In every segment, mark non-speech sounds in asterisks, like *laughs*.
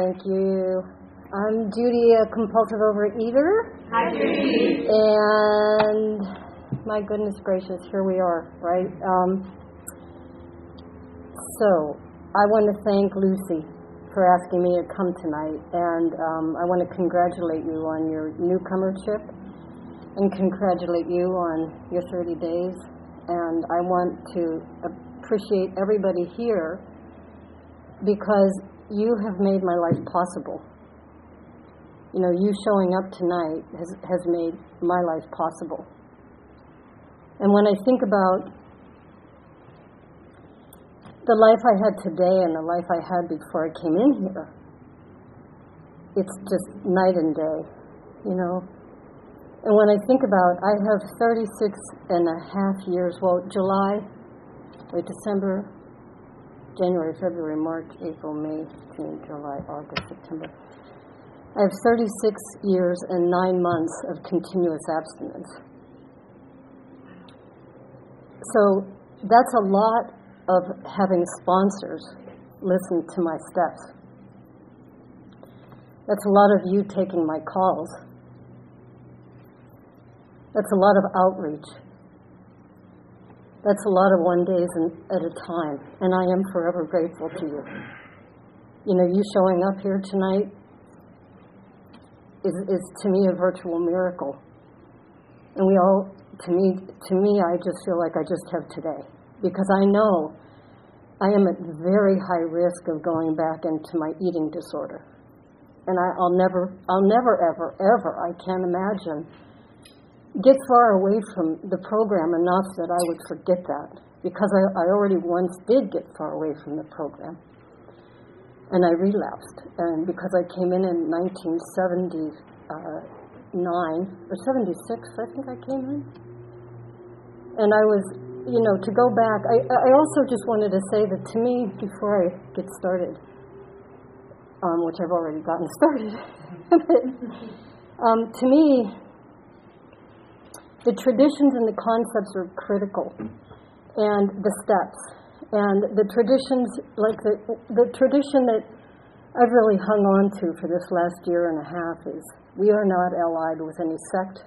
Thank you. I'm Judy, a compulsive overeater. Hi, Judy. And my goodness gracious, here we are, right? Um, so, I want to thank Lucy for asking me to come tonight, and um, I want to congratulate you on your newcomership and congratulate you on your 30 days. And I want to appreciate everybody here because you have made my life possible. You know, you showing up tonight has, has made my life possible. And when I think about the life I had today and the life I had before I came in here, it's just night and day, you know. And when I think about, I have 36 and a half years, well, July, or December, January, February, March, April, May, June, July, August, September. I have 36 years and nine months of continuous abstinence. So that's a lot of having sponsors listen to my steps. That's a lot of you taking my calls. That's a lot of outreach. That's a lot of one days at a time, and I am forever grateful to you. You know, you showing up here tonight is, is to me a virtual miracle. And we all, to me, to me, I just feel like I just have today because I know I am at very high risk of going back into my eating disorder, and I, I'll never, I'll never, ever, ever, I can't imagine get far away from the program enough that I would forget that because I, I already once did get far away from the program. And I relapsed. And because I came in in 1979 or 76, I think I came in. And I was, you know, to go back, I, I also just wanted to say that to me, before I get started, um, which I've already gotten *laughs* started, *laughs* um, to me, the traditions and the concepts are critical, and the steps. And the traditions, like the, the tradition that I've really hung on to for this last year and a half is we are not allied with any sect,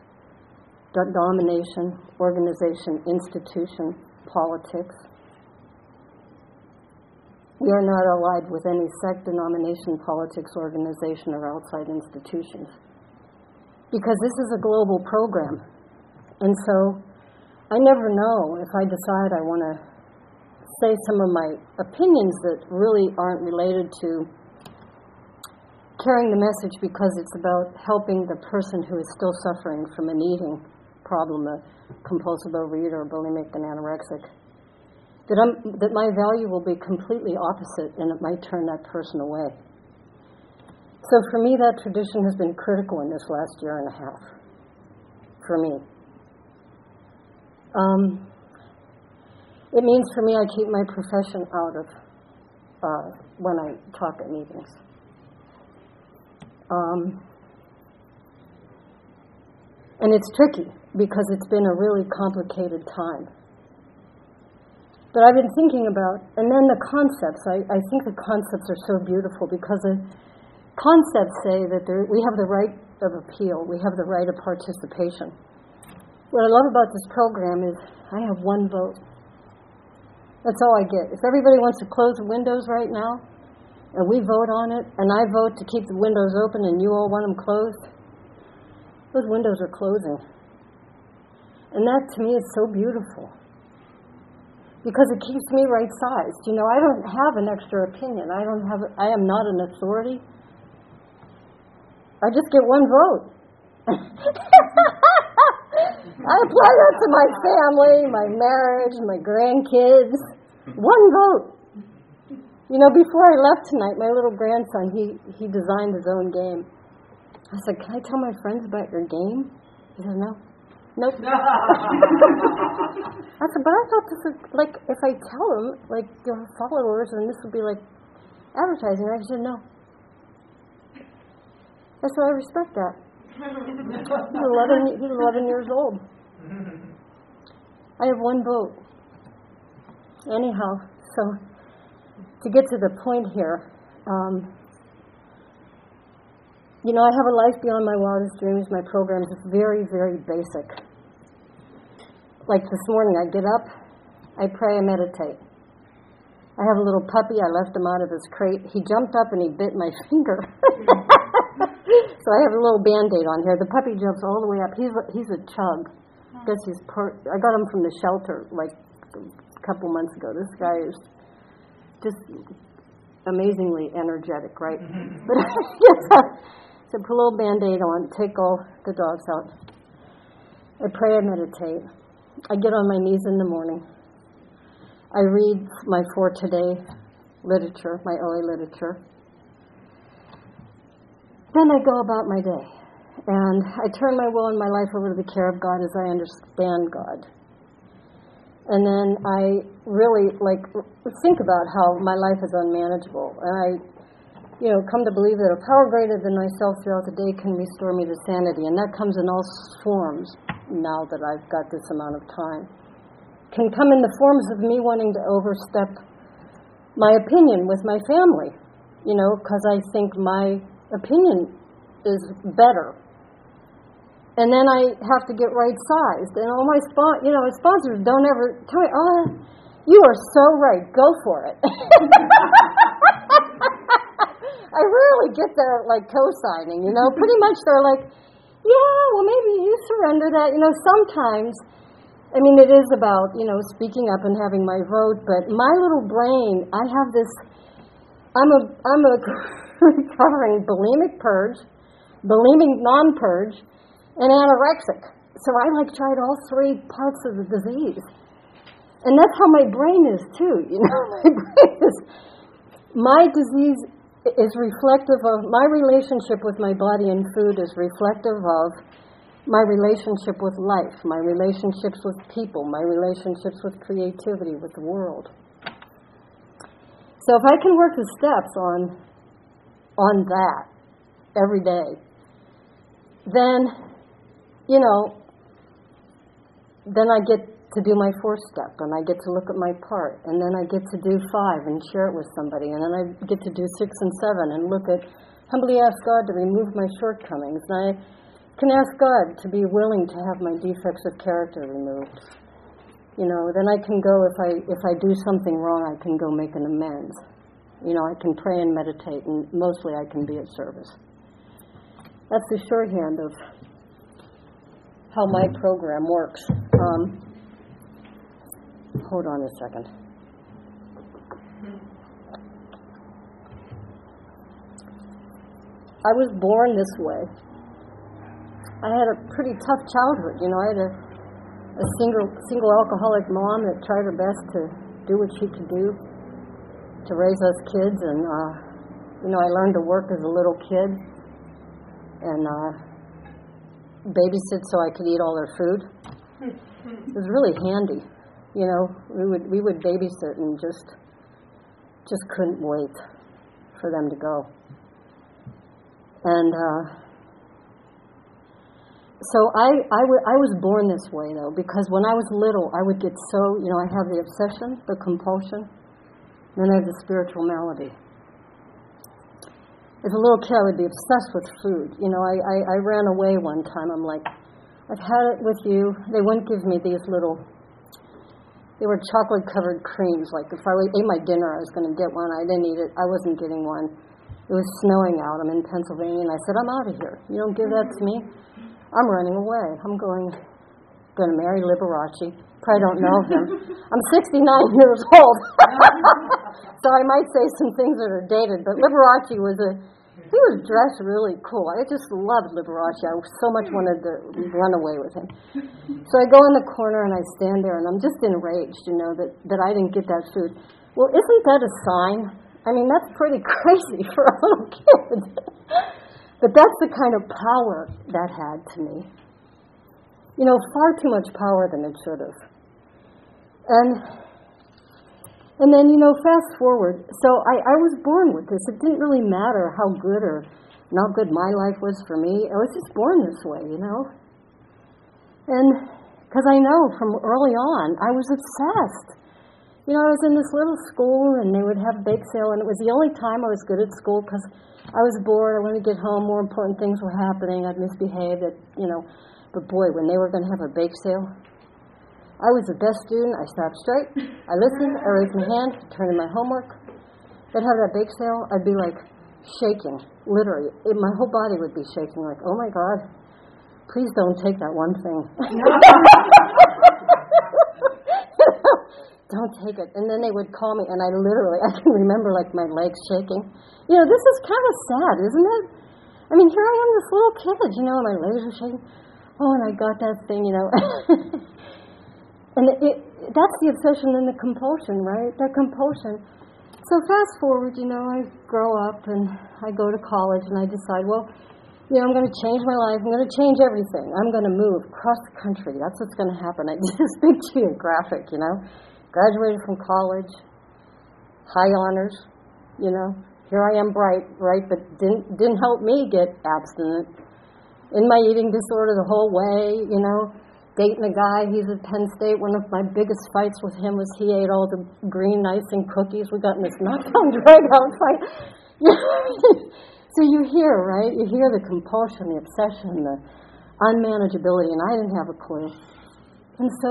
domination, organization, institution, politics. We are not allied with any sect, denomination, politics, organization, or outside institutions. Because this is a global program. And so I never know if I decide I want to say some of my opinions that really aren't related to carrying the message because it's about helping the person who is still suffering from an eating problem, a compulsive overeater, or bulimic, an anorexic. That, I'm, that my value will be completely opposite and it might turn that person away. So for me, that tradition has been critical in this last year and a half. For me. Um, it means for me I keep my profession out of uh, when I talk at meetings. Um, and it's tricky because it's been a really complicated time. But I've been thinking about, and then the concepts, I, I think the concepts are so beautiful because the concepts say that there, we have the right of appeal, we have the right of participation. What I love about this program is I have one vote. That's all I get. If everybody wants to close the windows right now, and we vote on it, and I vote to keep the windows open and you all want them closed, those windows are closing. And that to me is so beautiful. Because it keeps me right sized. You know, I don't have an extra opinion. I don't have I am not an authority. I just get one vote. *laughs* I apply that to my family, my marriage, my grandkids. One vote. You know, before I left tonight, my little grandson, he, he designed his own game. I said, Can I tell my friends about your game? He said, No. Nope. *laughs* I said, But I thought this was like, if I tell them, like, you'll have followers and this would be like advertising. I said, No. I said, I respect that. He's 11, he's 11 years old. I have one vote. Anyhow, so to get to the point here, um, you know, I have a life beyond my wildest dreams. My program is very, very basic. Like this morning, I get up, I pray, I meditate. I have a little puppy. I left him out of his crate. He jumped up and he bit my *laughs* finger. So I have a little band-aid on here. The puppy jumps all the way up. He's a, he's a chug. I guess he's per- I got him from the shelter like a couple months ago. This guy is just amazingly energetic, right? Mm-hmm. but *laughs* yes, so put a little band-aid on, take all the dogs out. I pray, I meditate. I get on my knees in the morning. I read my For Today literature, my OA literature. Then I go about my day. And I turn my will and my life over to the care of God as I understand God. And then I really like think about how my life is unmanageable. And I, you know, come to believe that a power greater than myself throughout the day can restore me to sanity. And that comes in all forms now that I've got this amount of time can come in the forms of me wanting to overstep my opinion with my family, you know, because I think my opinion is better. And then I have to get right sized. And all my spon- you know, sponsors don't ever tell me, oh, you are so right, go for it. *laughs* I rarely get their like co-signing, you know. Pretty much they're like, yeah, well maybe you surrender that. You know, sometimes I mean, it is about, you know, speaking up and having my vote, but my little brain, I have this, I'm a, I'm a *laughs* recovering bulimic purge, bulimic non-purge, and anorexic. So I like tried all three parts of the disease. And that's how my brain is too, you know. *laughs* my brain is, my disease is reflective of, my relationship with my body and food is reflective of my relationship with life, my relationships with people, my relationships with creativity, with the world. So if I can work the steps on on that every day, then you know, then I get to do my fourth step and I get to look at my part and then I get to do five and share it with somebody and then I get to do six and seven and look at humbly ask God to remove my shortcomings and I can ask God to be willing to have my defects of character removed. You know, then I can go if I if I do something wrong, I can go make an amends. You know, I can pray and meditate, and mostly I can be of service. That's the shorthand of how my program works. Um, hold on a second. I was born this way. I had a pretty tough childhood. You know, I had a, a single single alcoholic mom that tried her best to do what she could do to raise us kids, and uh, you know, I learned to work as a little kid and uh, babysit so I could eat all their food. It was really handy. You know, we would we would babysit and just just couldn't wait for them to go. And uh, so I, I, w- I was born this way though because when I was little I would get so you know I have the obsession the compulsion then I have the spiritual malady as a little kid I would be obsessed with food. You know I, I, I ran away one time. I'm like I've had it with you. They wouldn't give me these little they were chocolate covered creams. Like if I ate my dinner I was going to get one. I didn't eat it. I wasn't getting one. It was snowing out. I'm in Pennsylvania and I said I'm out of here. You don't give that to me. I'm running away. I'm going going to marry Liberace. Probably don't know him. *laughs* I'm 69 years old, *laughs* so I might say some things that are dated. But Liberace was a he was dressed really cool. I just loved Liberace. I so much wanted to run away with him. So I go in the corner and I stand there and I'm just enraged, you know, that, that I didn't get that food. Well, isn't that a sign I mean, that's pretty *laughs* crazy for a little kid. but that's the kind of power that had to me. You know, far too much power than it should have. And and then, you know, fast forward. So I, I was born with this. It didn't really matter how good or not good my life was for me. I was just born this way, you know. And because I know from early on, I was obsessed you know, I was in this little school and they would have bake sale, and it was the only time I was good at school because I was bored. I wanted to get home. More important things were happening. I'd misbehaved. At, you know, but boy, when they were going to have a bake sale, I was the best student. I sat straight. I listened. I raised my hand. Turned in my homework. They'd have that bake sale. I'd be like shaking, literally. It, my whole body would be shaking. Like, oh my God, please don't take that one thing. *laughs* don't take it. And then they would call me, and I literally, I can remember like my legs shaking. You know, this is kind of sad, isn't it? I mean, here I am, this little kid, you know, and my legs are shaking. Oh, and I got that thing, you know. *laughs* and it, it, that's the obsession and the compulsion, right? That compulsion. So fast forward, you know, I grow up and I go to college and I decide, well, you know, I'm going to change my life. I'm going to change everything. I'm going to move across the country. That's what's going to happen. I did this big geographic, you know graduated from college, high honors, you know. Here I am bright, right, but didn't didn't help me get abstinent. In my eating disorder the whole way, you know, dating a guy, he's at Penn State. One of my biggest fights with him was he ate all the green icing cookies. We got in this *laughs* knockdown drag out fight. *laughs* so you hear, right? You hear the compulsion, the obsession, the unmanageability, and I didn't have a clue. And so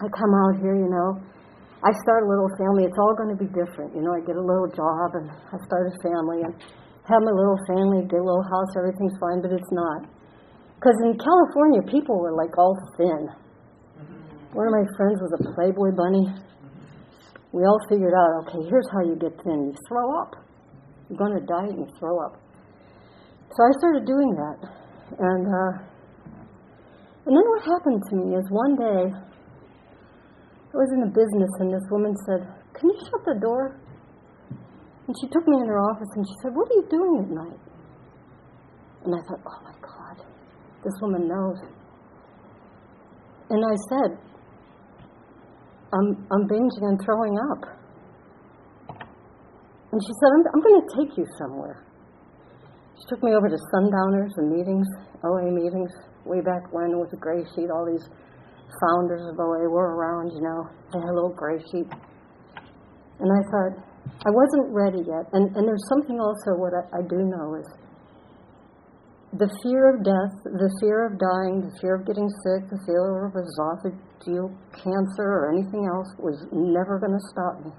I come out here, you know, I start a little family. It's all going to be different. You know, I get a little job and I start a family and have my little family, get a little house, everything's fine, but it's not. Because in California, people were like all thin. One of my friends was a Playboy bunny. We all figured out, okay, here's how you get thin. You throw up. You're going to diet and you throw up. So I started doing that. And, uh, and then what happened to me is one day, I was in a business and this woman said, Can you shut the door? And she took me in her office and she said, What are you doing at night? And I thought, Oh my God, this woman knows. And I said, I'm, I'm binging and throwing up. And she said, I'm, I'm going to take you somewhere. She took me over to sundowners and meetings, OA meetings, way back when with a gray sheet, all these founders of OA were around, you know, they had a little gray sheet. And I thought, I wasn't ready yet. And, and there's something also what I, I do know is the fear of death, the fear of dying, the fear of getting sick, the fear of esophageal cancer or anything else was never going to stop me.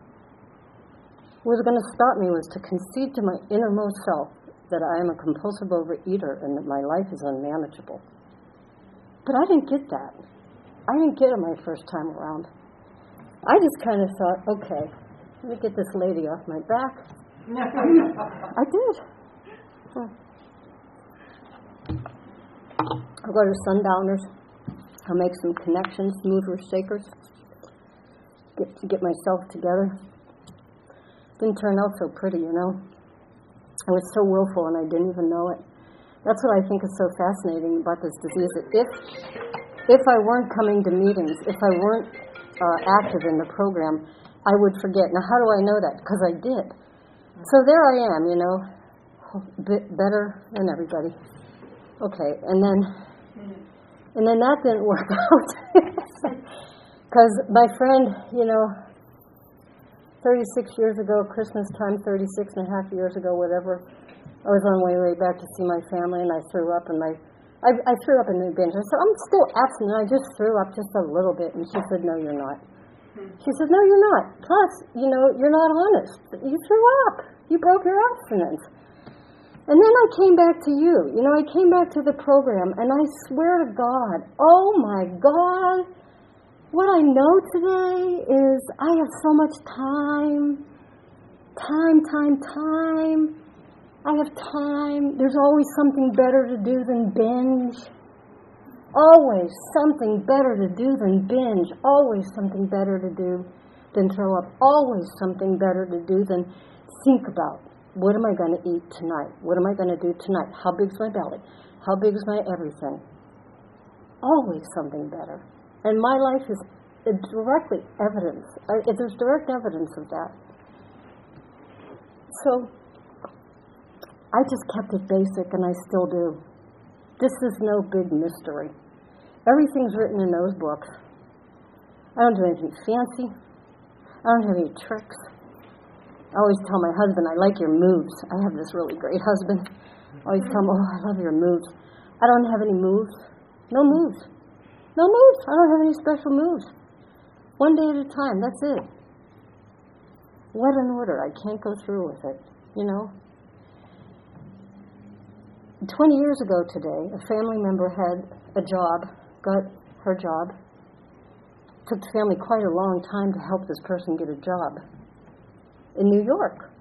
What was going to stop me was to concede to my innermost self that I am a compulsive overeater and that my life is unmanageable. But I didn't get that. I didn't get it my first time around. I just kind of thought, okay, let me get this lady off my back. *laughs* I did. I'll go to sundowners. I'll make some connections, movers, shakers. Get to get myself together. Didn't turn out so pretty, you know. I was so willful and I didn't even know it. That's what I think is so fascinating about this disease. If if I weren't coming to meetings, if I weren't uh, active in the program, I would forget. Now, how do I know that? Because I did. So there I am, you know, bit better than everybody. Okay, and then, Mm-hmm. and then that didn't work *laughs* out. Because my friend, you know, 36 years ago, Christmas time, 36 and a half years ago, whatever, I was on my way back to see my family and I threw up and my I, I threw up in the binge. I said, I'm still abstinent. I just threw up just a little bit. And she said, No, you're not. She said, No, you're not. Plus, you know, you're not honest. You threw up. You broke your abstinence. And then I came back to you. You know, I came back to the program, and I swear to God, oh my God, what I know today is I have so much time. Time, time, time. I have time. There's always something better to do than binge. Always something better to do than binge. Always something better to do than throw up. Always something better to do than think about what am I going to eat tonight? What am I going to do tonight? How big's my belly? How big is my everything? Always something better. And my life is directly evidence. Uh, there's direct evidence of that. So I just kept it basic, and I still do. This is no big mystery. Everything's written in those books. I don't do anything fancy. I don't have any tricks. I always tell my husband, I like your moves. I have this really great husband. I always tell him, oh, I love your moves. I don't have any moves. No moves. No moves. I don't have any special moves. One day at a time. That's it. What an order. I can't go through with it. You know? 20 years ago today, a family member had a job, got her job. It took the family quite a long time to help this person get a job in New York.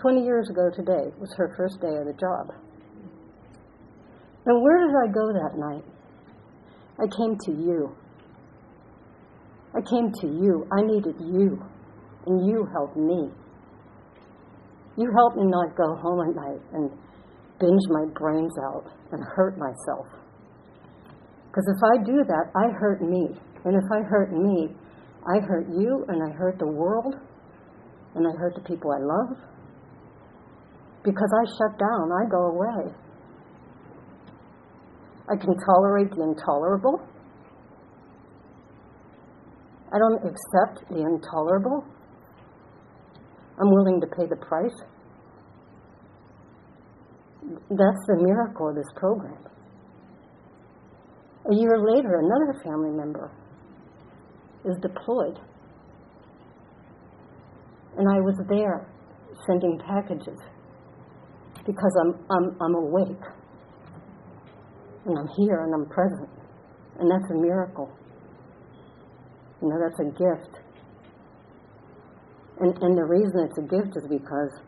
20 years ago today was her first day of the job. And where did I go that night? I came to you. I came to you. I needed you. And you helped me. You helped me not go home at night and binge my brains out and hurt myself. Because if I do that, I hurt me. And if I hurt me, I hurt you and I hurt the world and I hurt the people I love. Because I shut down, I go away. I can tolerate the intolerable. I don't accept the intolerable. I'm willing to pay the price. That's the miracle of this program. A year later, another family member is deployed and I was there sending packages because I'm, I'm, I'm awake. And I'm here and I'm present. And that's a miracle. You know, that's a gift. And, and the reason it's a gift is because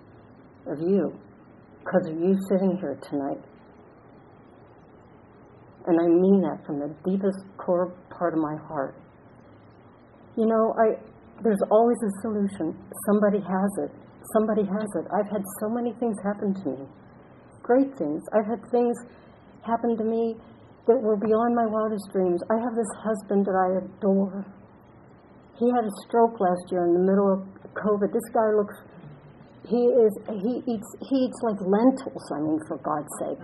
of you, because of you sitting here tonight. And I mean that from the deepest core part of my heart. You know, I, there's always a solution. Somebody has it. Somebody has it. I've had so many things happen to me. Great things. I've had things happen to me that were beyond my wildest dreams. I have this husband that I adore. He had a stroke last year in the middle of COVID. This guy looks he is he eats he eats like lentils, I mean, for God's sake.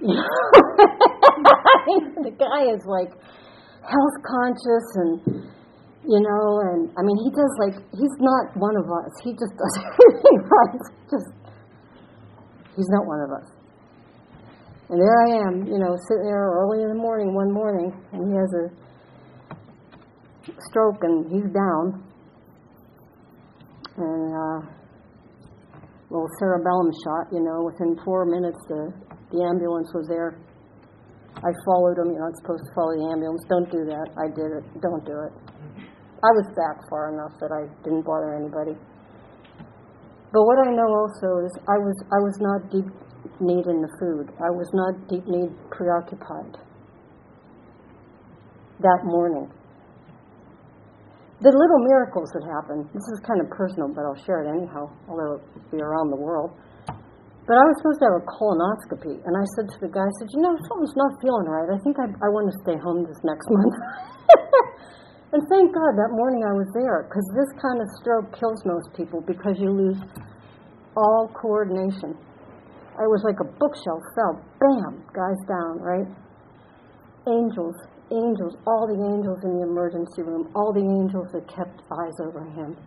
*laughs* the guy is like health conscious and you know, and I mean, he does like, he's not one of us. He just does *laughs* everything right. Just, he's not one of us. And there I am, you know, sitting there early in the morning one morning, and he has a stroke and he's down. And, uh, little cerebellum shot, you know, within four minutes the, the ambulance was there. I followed him, you're not supposed to follow the ambulance. Don't do that. I did it. Don't do it. I was back far enough that I didn't bother anybody. But what I know also is I was I was not deep need in the food. I was not deep need preoccupied that morning. The little miracles that happened, this is kind of personal, but I'll share it anyhow, although it'll be around the world. But I was supposed to have a colonoscopy, and I said to the guy, I said, you know, something's not feeling right. I think I, I want to stay home this next month. *laughs* And thank God that morning I was there because this kind of stroke kills most people because you lose all coordination. I was like a bookshelf fell, bam, guys down, right? Angels, angels, all the angels in the emergency room, all the angels that kept eyes over him.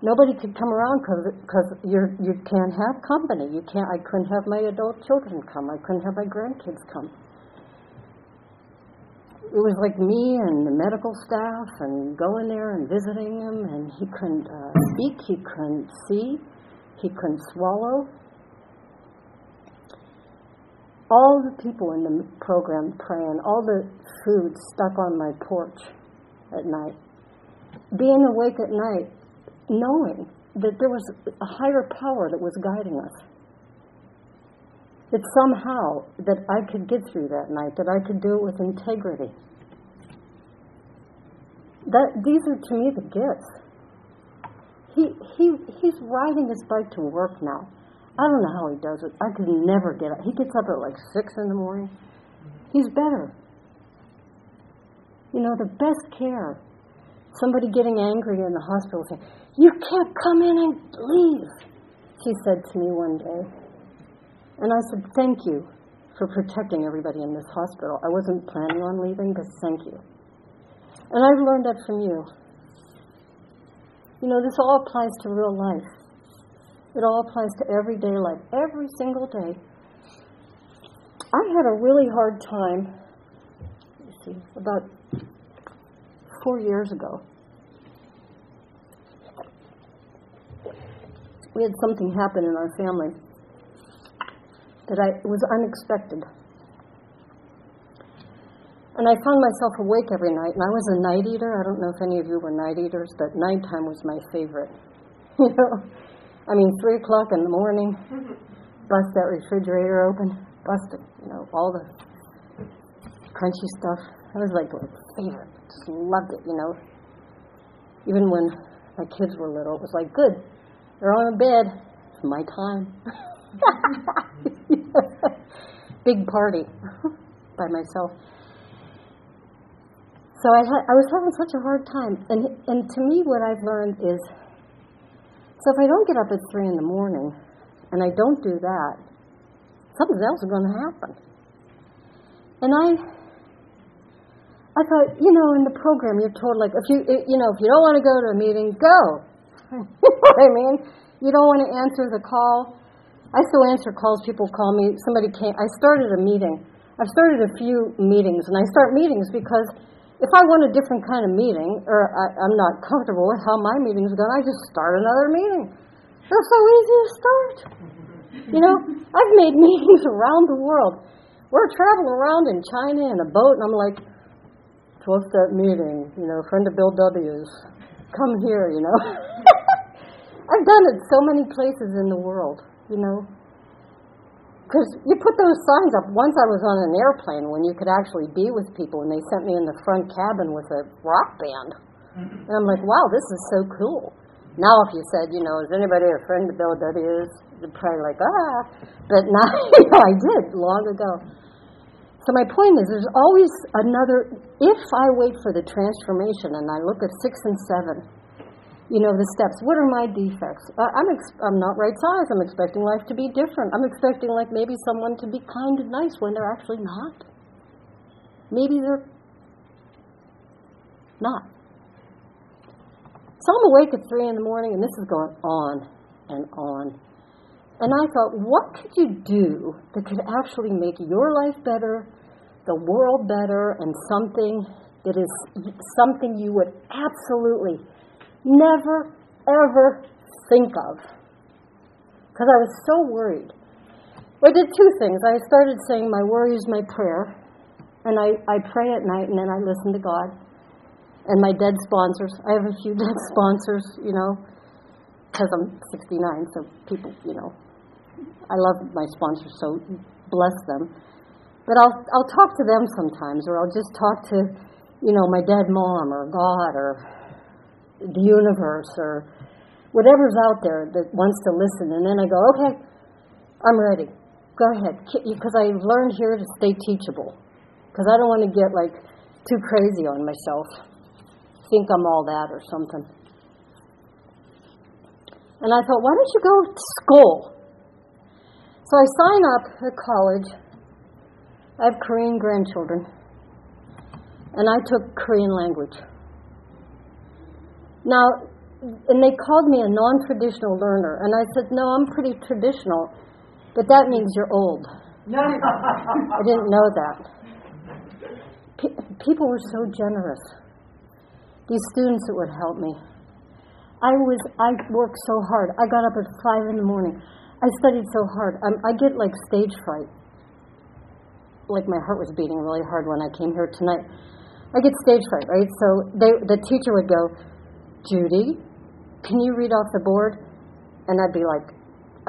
Nobody could come around because you you can't have company. You can't. I couldn't have my adult children come. I couldn't have my grandkids come it was like me and the medical staff and going there and visiting him and he couldn't uh, speak he couldn't see he couldn't swallow. All the people in the program praying all the food stuck on my porch at night. Being awake at night knowing that there was a higher power that was guiding us that somehow that I could get through that night, that I could do it with integrity. that these are to me the gifts. He he he's riding his bike to work now. I don't know how he does it. I could never get up. He gets up at like six in the morning. He's better. You know, the best care. Somebody getting angry in the hospital saying, You can't come in and leave, she said to me one day. And I said, Thank you for protecting everybody in this hospital. I wasn't planning on leaving, but thank you. And I've learned that from you. You know, this all applies to real life. It all applies to everyday life, every single day. I had a really hard time, see, about four years ago. We had something happen in our family that I was unexpected. And I found myself awake every night, and I was a night eater. I don't know if any of you were night eaters, but nighttime was my favorite. *laughs* you know, I mean, three o'clock in the morning, *laughs* bust that refrigerator open, bust it, you know, all the crunchy stuff. I was like my favorite. Just loved it, you know. Even when my kids were little, it was like, good, they're on a bed. It's my time. *laughs* *laughs* Big party *laughs* by myself. So I, had, I was having such a hard time. And, and to me, what I've learned is so if I don't get up at 3 in the morning and I don't do that, something else is going to happen. And I, I thought, you know, in the program, you're told, like, if you, you know, if you don't want to go to a meeting, go. *laughs* you know what I mean? You don't want to answer the call. I still answer calls. People call me. Somebody came. I started a meeting. I've started a few meetings, and I start meetings because if I want a different kind of meeting, or I, I'm not comfortable with how my meeting's going, I just start another meeting. They're so easy to start. You know, I've made *laughs* meetings around the world. We're traveling around in China in a boat, and I'm like, what's that meeting? You know, friend of Bill W's. Come here, you know. *laughs* I've done it so many places in the world, you know. Because you put those signs up. Once I was on an airplane when you could actually be with people, and they sent me in the front cabin with a rock band. And I'm like, wow, this is so cool. Now, if you said, you know, is anybody a friend of Bill W's? They'd probably like, ah. But *laughs* now, you know, I did long ago. So my point is, there's always another. If I wait for the transformation and I look at six and seven, you know, the steps. What are my defects? I'm ex- I'm not right size. I'm expecting life to be different. I'm expecting like maybe someone to be kind and nice when they're actually not. Maybe they're not. So I'm awake at three in the morning, and this is going on and on. And I thought, what could you do that could actually make your life better, the world better, and something that is something you would absolutely never, ever think of. Because I was so worried. I did two things. I started saying, My worry is my prayer. And I, I pray at night and then I listen to God. And my dead sponsors. I have a few *laughs* dead sponsors, you know, because I'm 69, so people, you know, I love my sponsors, so bless them. But I'll, I'll talk to them sometimes, or I'll just talk to, you know, my dead mom or God or the universe or whatever's out there that wants to listen. And then I go, okay, I'm ready. Go ahead. Because I've learned here to stay teachable. Because I don't want to get like too crazy on myself. Think I'm all that or something. And I thought, why don't you go to school? So I sign up at college. I have Korean grandchildren. And I took Korean language. Now, and they called me a non traditional learner. And I said, no, I'm pretty traditional, but that means you're old. *laughs* I didn't know that. P- people were so generous. These students that would help me. I was, I worked so hard. I got up at five in the morning. I studied so hard. I'm, I get like stage fright. Like my heart was beating really hard when I came here tonight. I get stage fright, right? So they, the teacher would go, Judy, can you read off the board? And I'd be like,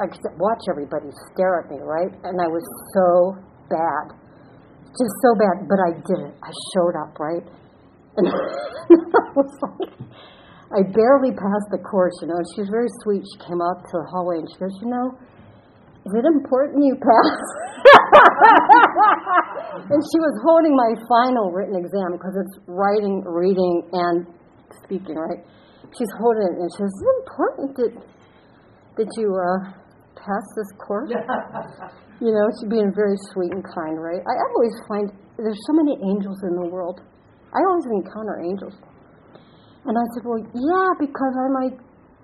I could watch everybody stare at me, right? And I was so bad. Just so bad. But I did it. I showed up, right? And *laughs* I was like, I barely passed the course, you know. And she was very sweet. She came out to the hallway and she goes, you know, is it important you pass? *laughs* and she was holding my final written exam because it's writing, reading, and speaking, right? She's holding it and she says, Is it important that, that you uh, pass this course? *laughs* you know, she's being very sweet and kind, right? I always find there's so many angels in the world. I always encounter angels. And I said, Well, yeah, because I might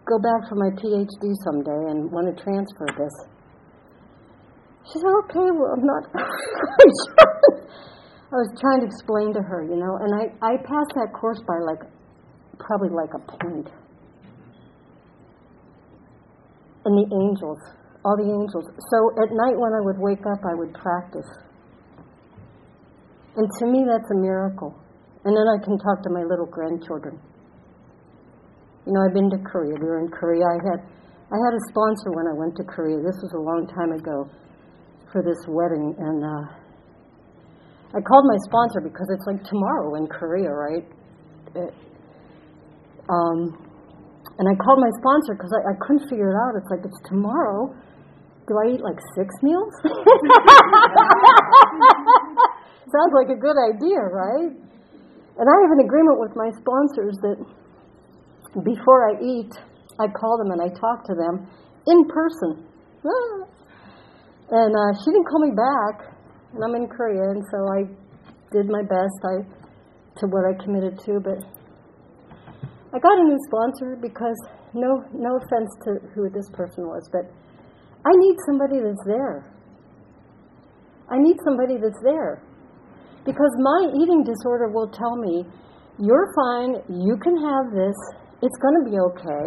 go back for my PhD someday and want to transfer this. She said, Okay, well, I'm not. *laughs* I was trying to explain to her, you know, and I, I passed that course by like probably like a point. And the angels, all the angels. So at night when I would wake up, I would practice. And to me, that's a miracle. And then I can talk to my little grandchildren. You know, I've been to Korea. We were in Korea. I had, I had a sponsor when I went to Korea. This was a long time ago for this wedding, and uh, I called my sponsor because it's like tomorrow in Korea, right? Um, and I called my sponsor because I, I couldn't figure it out. It's like, it's tomorrow. Do I eat like six meals? *laughs* Sounds like a good idea, right? And I have an agreement with my sponsors that before I eat, I call them and I talk to them in person. And uh, she didn't call me back, and I'm in Korea, and so I did my best I, to what I committed to, but I got a new sponsor because no no offense to who this person was, but I need somebody that's there. I need somebody that's there. Because my eating disorder will tell me, you're fine, you can have this, it's going to be okay.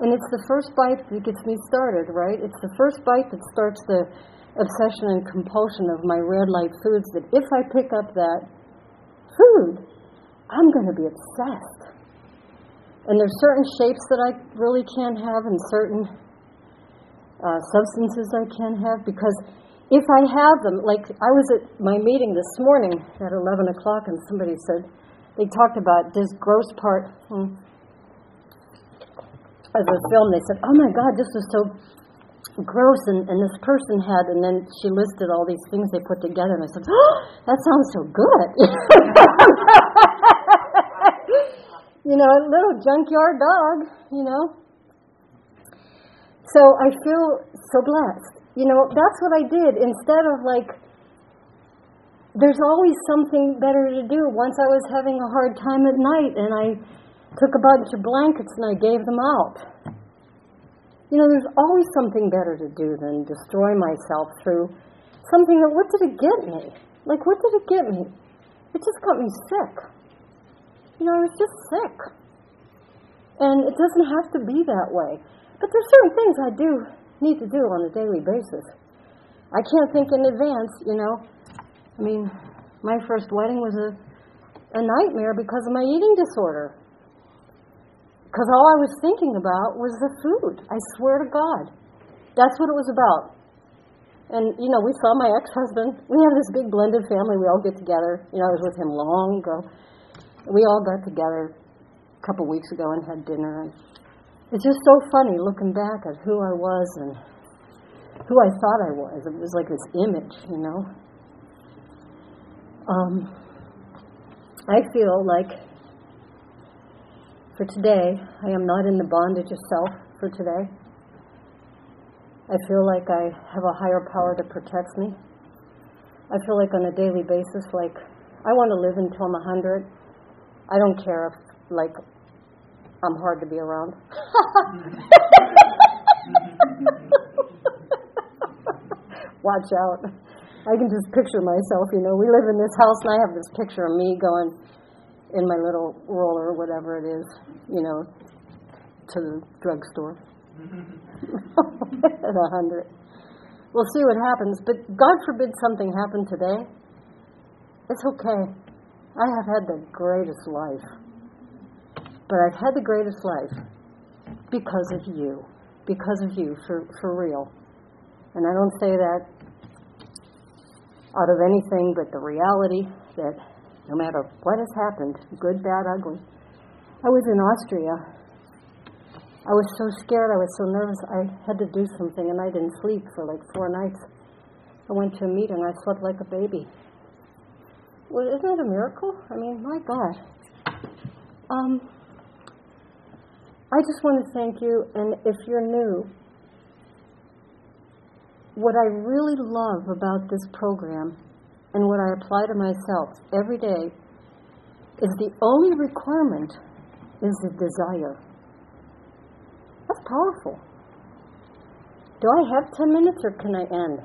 And it's the first bite that gets me started, right? It's the first bite that starts the obsession and compulsion of my red light foods that if I pick up that food, I'm going to be obsessed. And there's certain shapes that I really can't have and certain uh, substances I can't have because if I have them, like I was at my meeting this morning at 11 o'clock and somebody said, they talked about this gross part hmm, of the film. They said, oh my God, this is so gross. And, and this person had, and then she listed all these things they put together. And I said, oh, that sounds so good. *laughs* *laughs* you know, a little junkyard dog, you know. So I feel so blessed. You know, that's what I did. Instead of like, there's always something better to do. Once I was having a hard time at night and I took a bunch of blankets and I gave them out. You know, there's always something better to do than destroy myself through something that, what did it get me? Like, what did it get me? It just got me sick. You know, I was just sick. And it doesn't have to be that way. But there's certain things I do need to do on a daily basis. I can't think in advance, you know. I mean, my first wedding was a, a nightmare because of my eating disorder. Because all I was thinking about was the food. I swear to God. That's what it was about. And, you know, we saw my ex husband. We have this big blended family. We all get together. You know, I was with him long ago we all got together a couple weeks ago and had dinner, and it's just so funny looking back at who I was and who I thought I was. It was like this image, you know. Um, I feel like for today, I am not in the bondage of self for today. I feel like I have a higher power that protects me. I feel like on a daily basis, like I want to live until I'm 100. I don't care if, like, I'm hard to be around. *laughs* Watch out. I can just picture myself, you know. We live in this house, and I have this picture of me going in my little roller, whatever it is, you know, to the drugstore *laughs* at a hundred. We'll see what happens, but God forbid something happen today. It's okay. I have had the greatest life. But I've had the greatest life because of you. Because of you, for, for real. And I don't say that out of anything but the reality that no matter what has happened, good, bad, ugly, I was in Austria. I was so scared, I was so nervous, I had to do something, and I didn't sleep for like four nights. I went to a meeting, I slept like a baby. Well, isn't that a miracle? I mean, my God. Um, I just want to thank you, and if you're new, what I really love about this program and what I apply to myself every day is the only requirement is the desire. That's powerful. Do I have 10 minutes or can I end?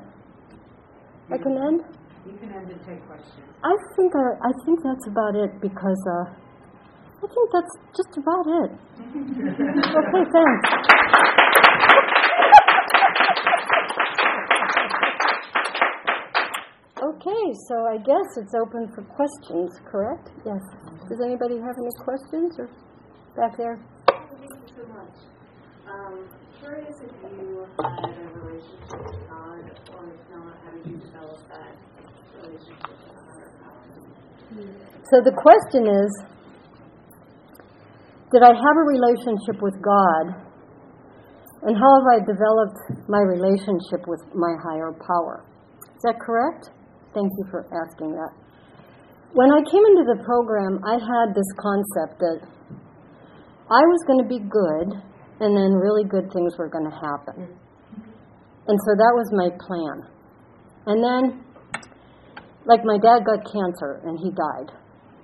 I can end? You can end and take questions. I think I, I think that's about it because uh, I think that's just about it. okay, thanks. okay, so I guess it's open for questions, correct? Yes. Does anybody have any questions or back there? Thank you so much. Um, curious if you had a relationship with God, or if not, how did you develop that relationship with a higher power? So the question is Did I have a relationship with God? And how have I developed my relationship with my higher power? Is that correct? Thank you for asking that. When I came into the program, I had this concept that I was going to be good, and then really good things were going to happen. And so that was my plan. And then like my dad got cancer and he died.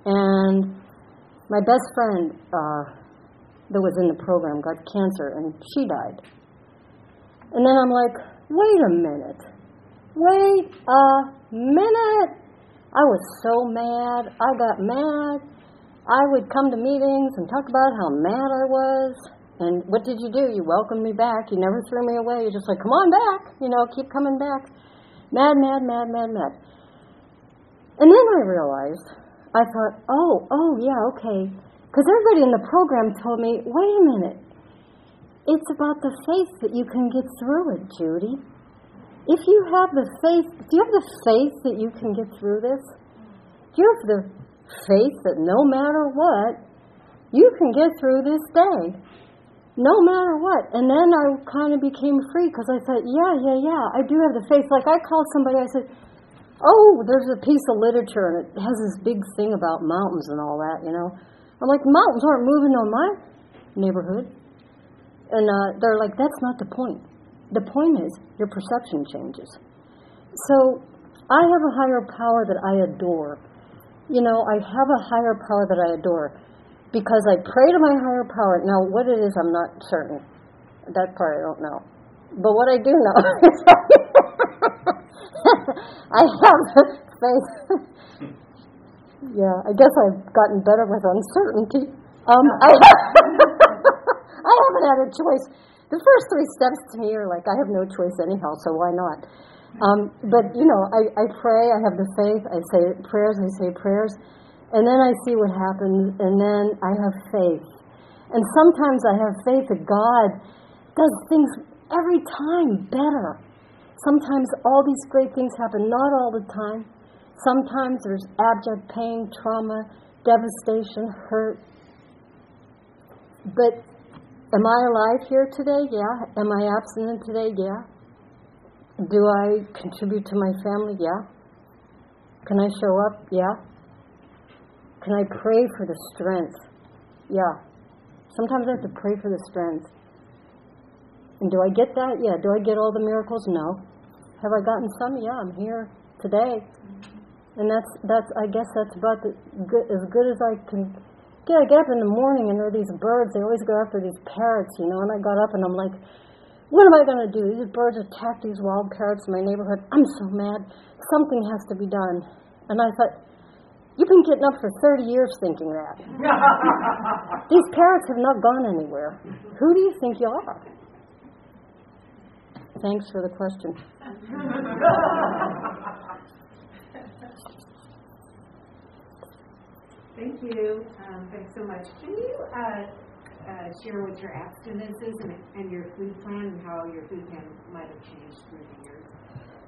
And my best friend uh, that was in the program got cancer and she died. And then i'm like wait a minute. Wait a minute. I was so mad. I got mad. I would come to meetings and talk about how mad i was. And what did you do? You welcomed me back. You never threw me away. You just like come on back. You know keep coming back mad mad mad mad mad and then I realized, I thought, oh, oh, yeah, okay. Because everybody in the program told me, wait a minute. It's about the faith that you can get through it, Judy. If you have the faith, do you have the faith that you can get through this? Do you have the faith that no matter what, you can get through this day? No matter what. And then I kind of became free because I thought, yeah, yeah, yeah, I do have the faith. Like I called somebody, I said, oh, there's a piece of literature and it has this big thing about mountains and all that, you know. I'm like, mountains aren't moving on my neighborhood. And uh, they're like, that's not the point. The point is your perception changes. So I have a higher power that I adore. You know, I have a higher power that I adore because I pray to my higher power. Now, what it is, I'm not certain. That part I don't know. But what I do know *laughs* *laughs* I have faith. *laughs* yeah, I guess I've gotten better with uncertainty. Um, I, *laughs* I haven't had a choice. The first three steps to me are like I have no choice anyhow, so why not? Um, but you know, I, I pray. I have the faith. I say prayers. I say prayers, and then I see what happens, and then I have faith. And sometimes I have faith that God does things every time better. Sometimes all these great things happen, not all the time. Sometimes there's abject pain, trauma, devastation, hurt. But am I alive here today? Yeah. Am I abstinent today? Yeah. Do I contribute to my family? Yeah. Can I show up? Yeah. Can I pray for the strength? Yeah. Sometimes I have to pray for the strength. And do I get that? Yeah. Do I get all the miracles? No. Have I gotten some? Yeah, I'm here today. And that's that's I guess that's about the good, as good as I can get. I get up in the morning and there are these birds. They always go after these parrots, you know. And I got up and I'm like, what am I going to do? These birds attack these wild parrots in my neighborhood. I'm so mad. Something has to be done. And I thought, you've been getting up for 30 years thinking that. *laughs* these parrots have not gone anywhere. Who do you think you are? Thanks for the question. Thank you. Um, thanks so much. Can you uh, uh, share what your abstinences and, and your food plan and how your food plan might have changed through the years?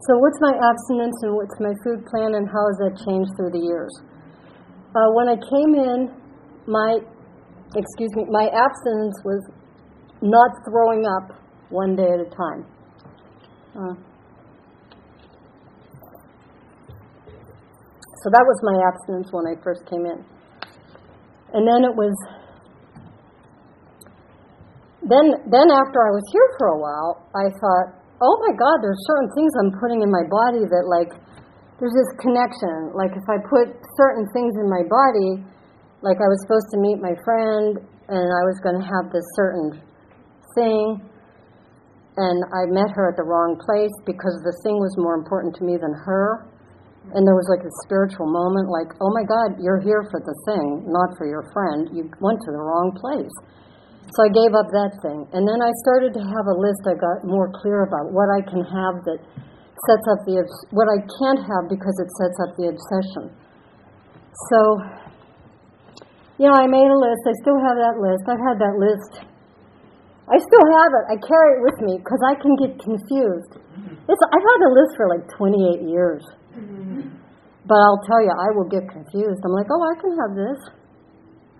So, what's my abstinence and what's my food plan, and how has that changed through the years? Uh, when I came in, my excuse me, my abstinence was not throwing up one day at a time. Uh, so that was my abstinence when I first came in. And then it was then then after I was here for a while, I thought, oh my God, there's certain things I'm putting in my body that like there's this connection. Like if I put certain things in my body, like I was supposed to meet my friend and I was going to have this certain thing, and I met her at the wrong place because the thing was more important to me than her. And there was like a spiritual moment, like, oh my God, you're here for the thing, not for your friend. You went to the wrong place. So I gave up that thing. And then I started to have a list I got more clear about what I can have that sets up the, what I can't have because it sets up the obsession. So, you know, I made a list. I still have that list. I've had that list. I still have it. I carry it with me because I can get confused. It's, I've had a list for like 28 years. But I'll tell you, I will get confused. I'm like, oh, I can have this.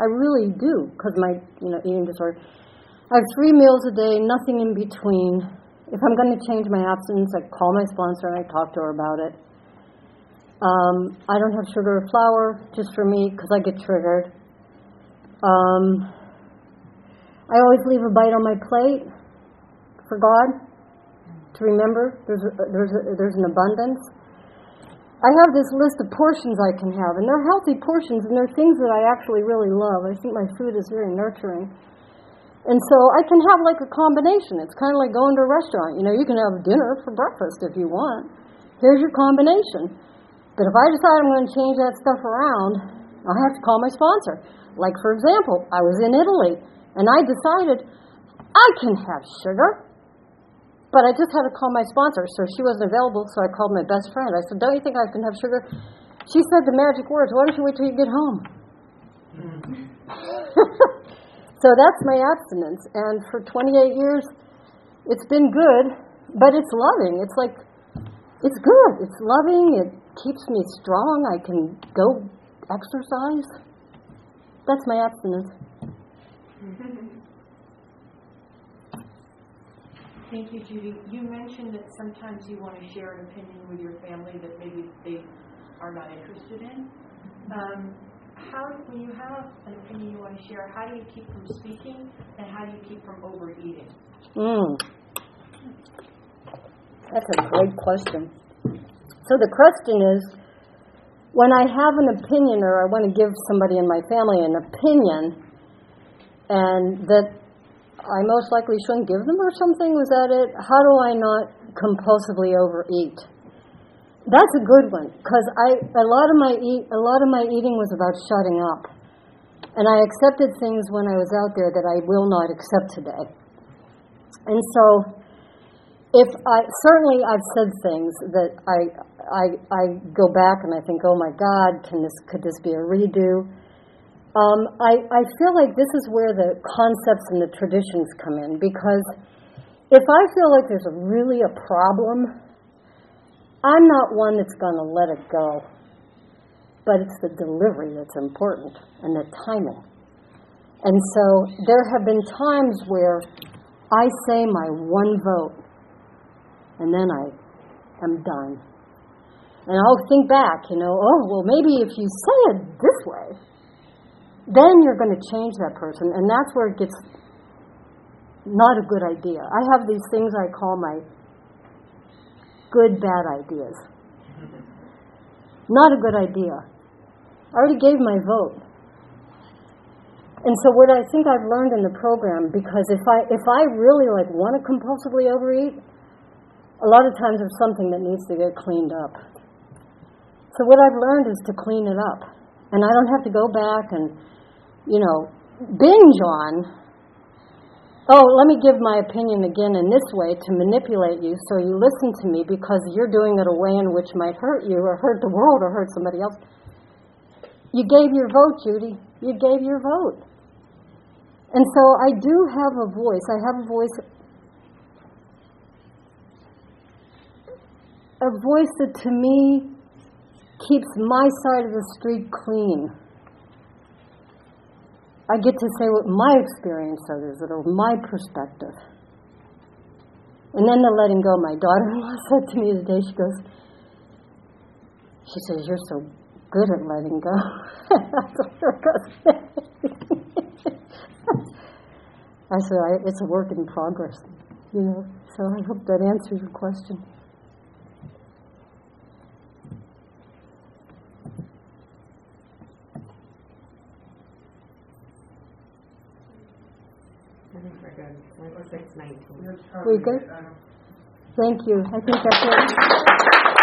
I really do, because my you know eating disorder. I have three meals a day, nothing in between. If I'm going to change my abstinence, I call my sponsor and I talk to her about it. Um, I don't have sugar or flour, just for me, because I get triggered. Um, I always leave a bite on my plate for God to remember. There's a, there's a, there's an abundance. I have this list of portions I can have, and they're healthy portions, and they're things that I actually really love. I think my food is very nurturing. And so I can have like a combination. It's kind of like going to a restaurant. You know, you can have dinner for breakfast if you want. Here's your combination. But if I decide I'm going to change that stuff around, I have to call my sponsor. Like, for example, I was in Italy, and I decided I can have sugar, but I just had to call my sponsor, so she wasn't available, so I called my best friend. I said, Don't you think I can have sugar? She said the magic words, Why don't you wait till you get home? *laughs* so that's my abstinence. And for 28 years, it's been good, but it's loving. It's like, it's good. It's loving. It keeps me strong. I can go exercise. That's my abstinence. Thank you, Judy. You mentioned that sometimes you want to share an opinion with your family that maybe they are not interested in. Um, how, when you have an opinion you want to share, how do you keep from speaking and how do you keep from overeating? Mm. That's a great question. So the question is when I have an opinion or I want to give somebody in my family an opinion and that I most likely shouldn't give them or something? Was that it? How do I not compulsively overeat? That's a good one because I a lot of my eat a lot of my eating was about shutting up, and I accepted things when I was out there that I will not accept today. And so, if I certainly I've said things that I I I go back and I think, oh my God, can this could this be a redo? Um, I, I feel like this is where the concepts and the traditions come in because if I feel like there's a really a problem, I'm not one that's going to let it go. But it's the delivery that's important and the timing. And so there have been times where I say my one vote and then I am done. And I'll think back, you know, oh, well, maybe if you say it this way, then you're going to change that person, and that's where it gets not a good idea. I have these things I call my good bad ideas. Not a good idea. I already gave my vote. And so what I think I've learned in the program, because if I if I really like want to compulsively overeat, a lot of times there's something that needs to get cleaned up. So what I've learned is to clean it up. And I don't have to go back and you know, binge on, oh, let me give my opinion again in this way to manipulate you so you listen to me because you're doing it a way in which might hurt you or hurt the world or hurt somebody else. You gave your vote, Judy. You gave your vote. And so I do have a voice. I have a voice. A voice that to me keeps my side of the street clean. I get to say what my experience is, or my perspective. And then the letting go, my daughter-in-law *laughs* said to me today, she goes, she says, you're so good at letting go. *laughs* *laughs* I said, it's a work in progress, you know. So I hope that answers your question. I think we're good. It looks like it's nineteen. We good? Um, Thank you. I think that's it.